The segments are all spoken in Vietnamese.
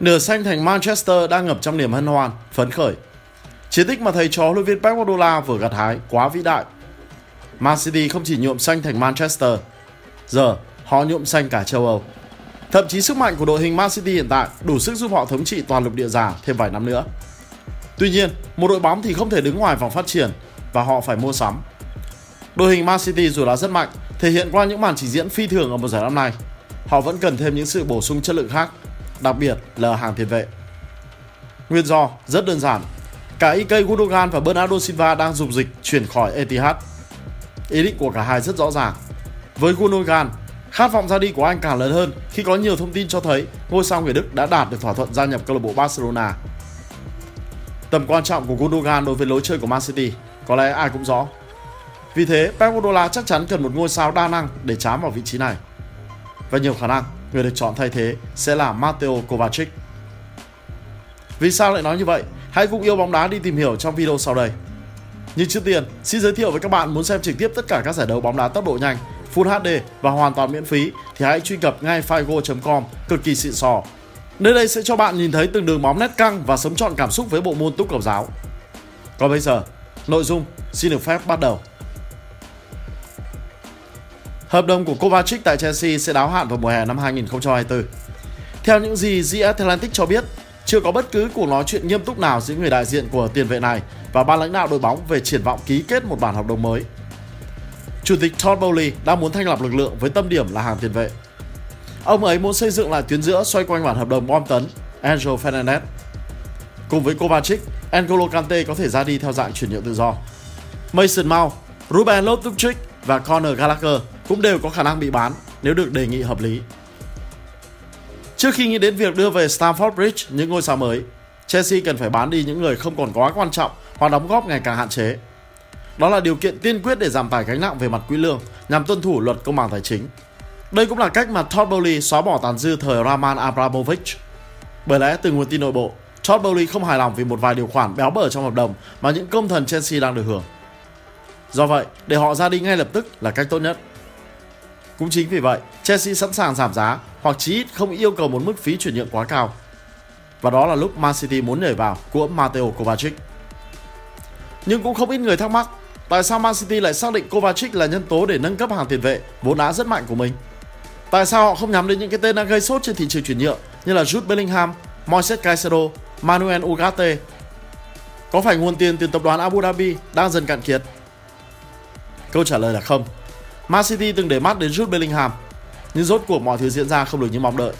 Nửa xanh thành Manchester đang ngập trong niềm hân hoan, phấn khởi. Chiến tích mà thầy trò huấn luyện viên Pep Guardiola vừa gặt hái quá vĩ đại. Man City không chỉ nhuộm xanh thành Manchester, giờ họ nhuộm xanh cả châu Âu. Thậm chí sức mạnh của đội hình Man City hiện tại đủ sức giúp họ thống trị toàn lục địa già thêm vài năm nữa. Tuy nhiên, một đội bóng thì không thể đứng ngoài vòng phát triển và họ phải mua sắm. Đội hình Man City dù là rất mạnh, thể hiện qua những màn trình diễn phi thường ở một giải năm nay, họ vẫn cần thêm những sự bổ sung chất lượng khác, đặc biệt là hàng tiền vệ. Nguyên do rất đơn giản, cả Ike Gundogan và Bernardo Silva đang dục dịch chuyển khỏi Etihad. Ý định của cả hai rất rõ ràng. Với Gundogan, khát vọng ra đi của anh càng lớn hơn khi có nhiều thông tin cho thấy ngôi sao người Đức đã đạt được thỏa thuận gia nhập câu lạc bộ Barcelona. Tầm quan trọng của Gundogan đối với lối chơi của Man City có lẽ ai cũng rõ. Vì thế, Pep Guardiola chắc chắn cần một ngôi sao đa năng để chám vào vị trí này. Và nhiều khả năng, người được chọn thay thế sẽ là Mateo Kovacic. Vì sao lại nói như vậy? Hãy cùng yêu bóng đá đi tìm hiểu trong video sau đây. Nhưng trước tiên, xin giới thiệu với các bạn muốn xem trực tiếp tất cả các giải đấu bóng đá tốc độ nhanh, Full HD và hoàn toàn miễn phí thì hãy truy cập ngay figo.com, cực kỳ xịn sò. Nơi đây sẽ cho bạn nhìn thấy từng đường bóng nét căng và sống trọn cảm xúc với bộ môn túc cầu giáo. Còn bây giờ, nội dung xin được phép bắt đầu. Hợp đồng của Kovacic tại Chelsea sẽ đáo hạn vào mùa hè năm 2024. Theo những gì The Atlantic cho biết, chưa có bất cứ cuộc nói chuyện nghiêm túc nào giữa người đại diện của tiền vệ này và ban lãnh đạo đội bóng về triển vọng ký kết một bản hợp đồng mới. Chủ tịch Todd Bowley đang muốn thanh lập lực lượng với tâm điểm là hàng tiền vệ. Ông ấy muốn xây dựng lại tuyến giữa xoay quanh bản hợp đồng bom tấn Angel Fernandez. Cùng với Kovacic, N'Golo Kante có thể ra đi theo dạng chuyển nhượng tự do. Mason Mount, Ruben Loftus-Cheek và Conor Gallagher cũng đều có khả năng bị bán nếu được đề nghị hợp lý. Trước khi nghĩ đến việc đưa về Stamford Bridge những ngôi sao mới, Chelsea cần phải bán đi những người không còn quá quan trọng hoặc đóng góp ngày càng hạn chế. Đó là điều kiện tiên quyết để giảm tải gánh nặng về mặt quỹ lương nhằm tuân thủ luật công bằng tài chính. Đây cũng là cách mà Todd Bowley xóa bỏ tàn dư thời Roman Abramovich. Bởi lẽ từ nguồn tin nội bộ, Todd Bowley không hài lòng vì một vài điều khoản béo bở trong hợp đồng mà những công thần Chelsea đang được hưởng. Do vậy, để họ ra đi ngay lập tức là cách tốt nhất. Cũng chính vì vậy, Chelsea sẵn sàng giảm giá hoặc chí ít không yêu cầu một mức phí chuyển nhượng quá cao. Và đó là lúc Man City muốn nhảy vào của Mateo Kovacic. Nhưng cũng không ít người thắc mắc tại sao Man City lại xác định Kovacic là nhân tố để nâng cấp hàng tiền vệ vốn đã rất mạnh của mình. Tại sao họ không nhắm đến những cái tên đang gây sốt trên thị trường chuyển nhượng như là Jude Bellingham, Moises Caicedo, Manuel Ugarte? Có phải nguồn tiền từ tập đoàn Abu Dhabi đang dần cạn kiệt? Câu trả lời là không. Man City từng để mắt đến Jude Bellingham, nhưng rốt cuộc mọi thứ diễn ra không được như mong đợi.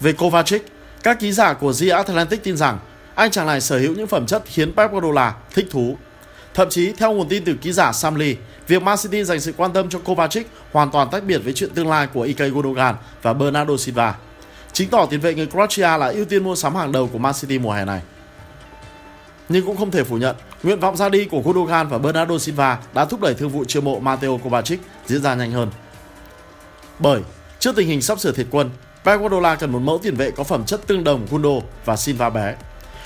Về Kovacic, các ký giả của The Atlantic tin rằng anh chàng này sở hữu những phẩm chất khiến Pep Guardiola thích thú. Thậm chí, theo nguồn tin từ ký giả Sam Lee, việc Man City dành sự quan tâm cho Kovacic hoàn toàn tách biệt với chuyện tương lai của Ike Gundogan và Bernardo Silva. Chính tỏ tiền vệ người Croatia là ưu tiên mua sắm hàng đầu của Man City mùa hè này. Nhưng cũng không thể phủ nhận, nguyện vọng ra đi của Gundogan và Bernardo Silva đã thúc đẩy thương vụ chiêu mộ Mateo Kovacic diễn ra nhanh hơn. Bởi, trước tình hình sắp sửa thiệt quân, Pep Guardiola cần một mẫu tiền vệ có phẩm chất tương đồng Gundo và Silva bé.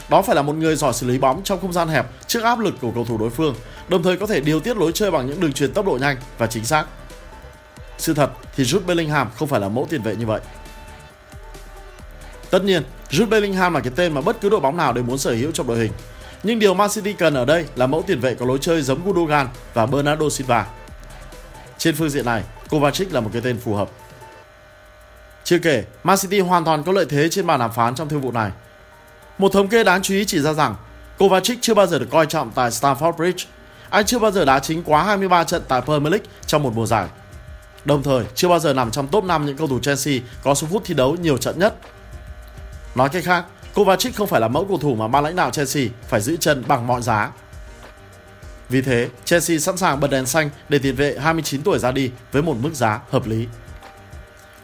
Đó phải là một người giỏi xử lý bóng trong không gian hẹp trước áp lực của cầu thủ đối phương, đồng thời có thể điều tiết lối chơi bằng những đường truyền tốc độ nhanh và chính xác. Sự thật thì Jude Bellingham không phải là mẫu tiền vệ như vậy. Tất nhiên, Jude Bellingham là cái tên mà bất cứ đội bóng nào đều muốn sở hữu trong đội hình. Nhưng điều Man City cần ở đây là mẫu tiền vệ có lối chơi giống Gundogan và Bernardo Silva. Trên phương diện này, Kovacic là một cái tên phù hợp. Chưa kể, Man City hoàn toàn có lợi thế trên bàn đàm phán trong thương vụ này. Một thống kê đáng chú ý chỉ ra rằng Kovacic chưa bao giờ được coi trọng tại Stamford Bridge. Anh chưa bao giờ đá chính quá 23 trận tại Premier League trong một mùa giải. Đồng thời, chưa bao giờ nằm trong top 5 những cầu thủ Chelsea có số phút thi đấu nhiều trận nhất. Nói cách khác, Kovacic không phải là mẫu cầu thủ mà ban lãnh đạo Chelsea phải giữ chân bằng mọi giá. Vì thế, Chelsea sẵn sàng bật đèn xanh để tiền vệ 29 tuổi ra đi với một mức giá hợp lý.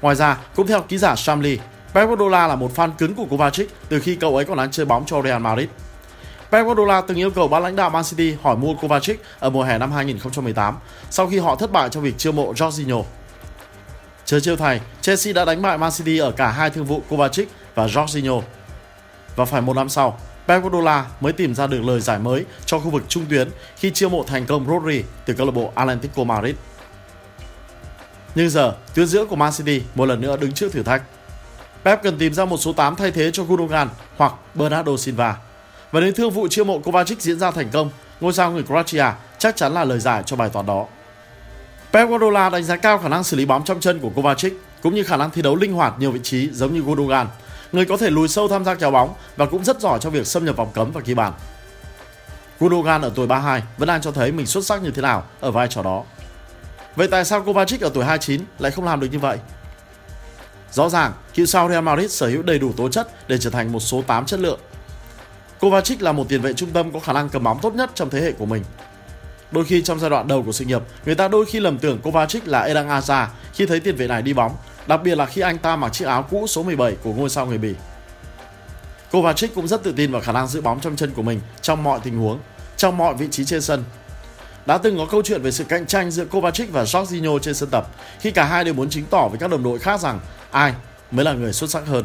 Ngoài ra, cũng theo ký giả Shamli, Pep Guardiola là một fan cứng của Kovacic từ khi cậu ấy còn đang chơi bóng cho Real Madrid. Pep Guardiola từng yêu cầu ban lãnh đạo Man City hỏi mua Kovacic ở mùa hè năm 2018 sau khi họ thất bại trong việc chiêu mộ Jorginho. Chờ chiêu thầy, Chelsea đã đánh bại Man City ở cả hai thương vụ Kovacic và Jorginho. Và phải một năm sau, Pep Guardiola mới tìm ra được lời giải mới cho khu vực trung tuyến khi chiêu mộ thành công Rodri từ câu lạc bộ Atlético Madrid. Nhưng giờ, tuyến giữa của Man City một lần nữa đứng trước thử thách. Pep cần tìm ra một số 8 thay thế cho Gundogan hoặc Bernardo Silva. Và nếu thương vụ chiêu mộ Kovacic diễn ra thành công, ngôi sao người Croatia chắc chắn là lời giải cho bài toán đó. Pep Guardiola đánh giá cao khả năng xử lý bóng trong chân của Kovacic cũng như khả năng thi đấu linh hoạt nhiều vị trí giống như Gundogan, người có thể lùi sâu tham gia kéo bóng và cũng rất giỏi trong việc xâm nhập vòng cấm và ghi bàn. Gundogan ở tuổi 32 vẫn đang cho thấy mình xuất sắc như thế nào ở vai trò đó. Vậy tại sao Kovacic ở tuổi 29 lại không làm được như vậy? Rõ ràng, cựu sao Real Madrid sở hữu đầy đủ tố chất để trở thành một số 8 chất lượng. Kovacic là một tiền vệ trung tâm có khả năng cầm bóng tốt nhất trong thế hệ của mình. Đôi khi trong giai đoạn đầu của sự nghiệp, người ta đôi khi lầm tưởng Kovacic là Eden Hazard khi thấy tiền vệ này đi bóng, đặc biệt là khi anh ta mặc chiếc áo cũ số 17 của ngôi sao người Bỉ. Kovacic cũng rất tự tin vào khả năng giữ bóng trong chân của mình trong mọi tình huống, trong mọi vị trí trên sân. Đã từng có câu chuyện về sự cạnh tranh giữa Kovacic và Jorginho trên sân tập khi cả hai đều muốn chứng tỏ với các đồng đội khác rằng ai mới là người xuất sắc hơn.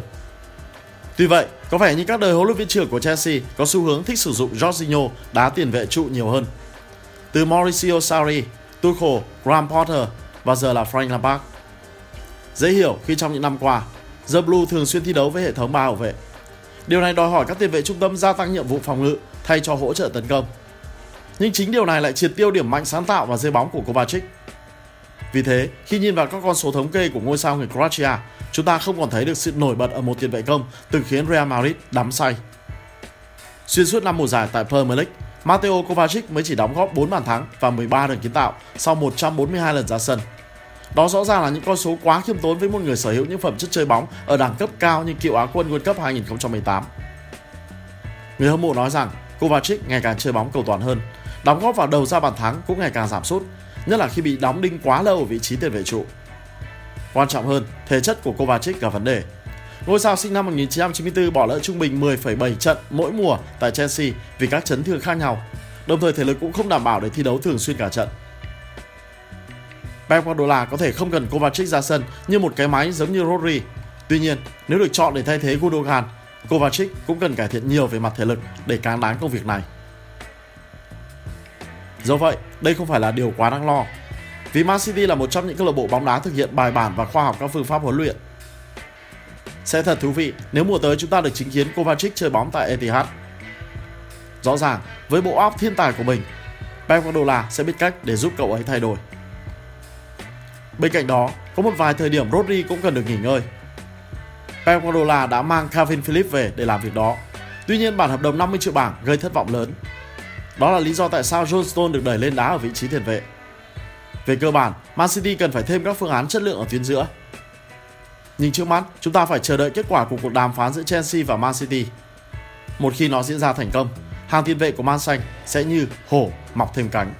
Tuy vậy, có vẻ như các đời huấn luyện viên trưởng của Chelsea có xu hướng thích sử dụng Jorginho đá tiền vệ trụ nhiều hơn. Từ Mauricio Sarri, Tuchel, Graham Potter và giờ là Frank Lampard. Dễ hiểu khi trong những năm qua, The Blue thường xuyên thi đấu với hệ thống ba hậu vệ. Điều này đòi hỏi các tiền vệ trung tâm gia tăng nhiệm vụ phòng ngự thay cho hỗ trợ tấn công. Nhưng chính điều này lại triệt tiêu điểm mạnh sáng tạo và dây bóng của Kovacic. Vì thế, khi nhìn vào các con số thống kê của ngôi sao người Croatia, chúng ta không còn thấy được sự nổi bật ở một tiền vệ công từng khiến Real Madrid đắm say. Xuyên suốt năm mùa giải tại Premier League, Mateo Kovacic mới chỉ đóng góp 4 bàn thắng và 13 lần kiến tạo sau 142 lần ra sân. Đó rõ ràng là những con số quá khiêm tốn với một người sở hữu những phẩm chất chơi bóng ở đẳng cấp cao như cựu Á quân World Cup 2018. Người hâm mộ nói rằng Kovacic ngày càng chơi bóng cầu toàn hơn, đóng góp vào đầu ra bàn thắng cũng ngày càng giảm sút, nhất là khi bị đóng đinh quá lâu ở vị trí tiền vệ trụ. Quan trọng hơn, thể chất của Kovacic gặp vấn đề. Ngôi sao sinh năm 1994 bỏ lỡ trung bình 10,7 trận mỗi mùa tại Chelsea vì các chấn thương khác nhau, đồng thời thể lực cũng không đảm bảo để thi đấu thường xuyên cả trận. Pep Guardiola có thể không cần Kovacic ra sân như một cái máy giống như Rodri. Tuy nhiên, nếu được chọn để thay thế Gundogan, Kovacic cũng cần cải thiện nhiều về mặt thể lực để cán đáng công việc này. Do vậy, đây không phải là điều quá đáng lo. Vì Man City là một trong những câu lạc bộ bóng đá thực hiện bài bản và khoa học các phương pháp huấn luyện. Sẽ thật thú vị nếu mùa tới chúng ta được chứng kiến Kovacic chơi bóng tại Etihad. Rõ ràng, với bộ óc thiên tài của mình, Pep Guardiola sẽ biết cách để giúp cậu ấy thay đổi. Bên cạnh đó, có một vài thời điểm Rodri cũng cần được nghỉ ngơi. Pep Guardiola đã mang Calvin Phillips về để làm việc đó. Tuy nhiên bản hợp đồng 50 triệu bảng gây thất vọng lớn. Đó là lý do tại sao John Stone được đẩy lên đá ở vị trí tiền vệ. Về cơ bản, Man City cần phải thêm các phương án chất lượng ở tuyến giữa. Nhưng trước mắt, chúng ta phải chờ đợi kết quả của cuộc đàm phán giữa Chelsea và Man City. Một khi nó diễn ra thành công, hàng tiền vệ của Man Xanh sẽ như hổ mọc thêm cánh.